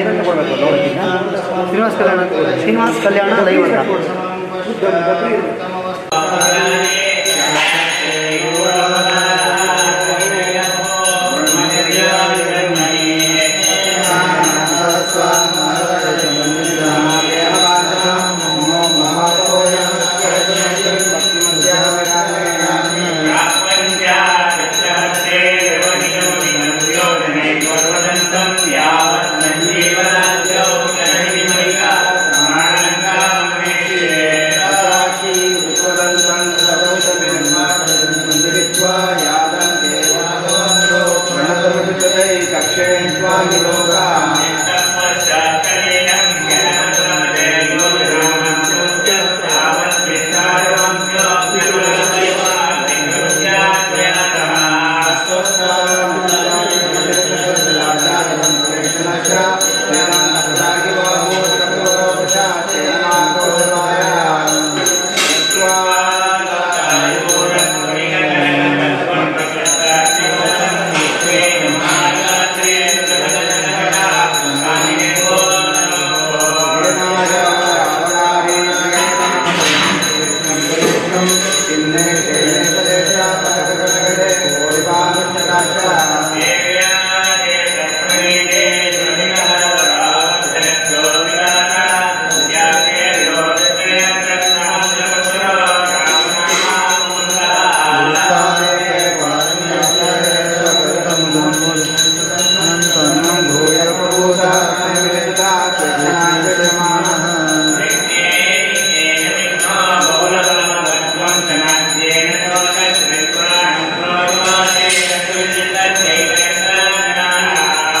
ಏನಂತ ಕೊಡಬೇಕು? ನೋಡೋದೀಗ ಶ್ರೀನಿವಾಸ್ ಕಲ್ಯಾಣ ಶ್ರೀನಿವಾಸ್ ಕಲ್ಯಾಣ ಲೈವ್ ಅಂತ. تعالى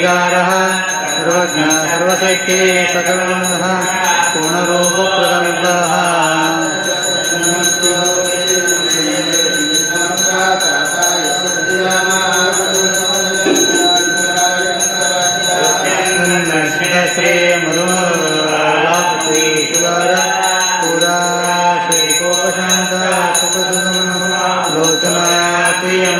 विकारः सर्वज्ञ सर्वशक्ति सकलः पूर्णरूपप्रकल्पः श्री मधुमलाप्ति सुधार पुरा श्री कोपशान्त सुखदुदम लोचना प्रियमाणम्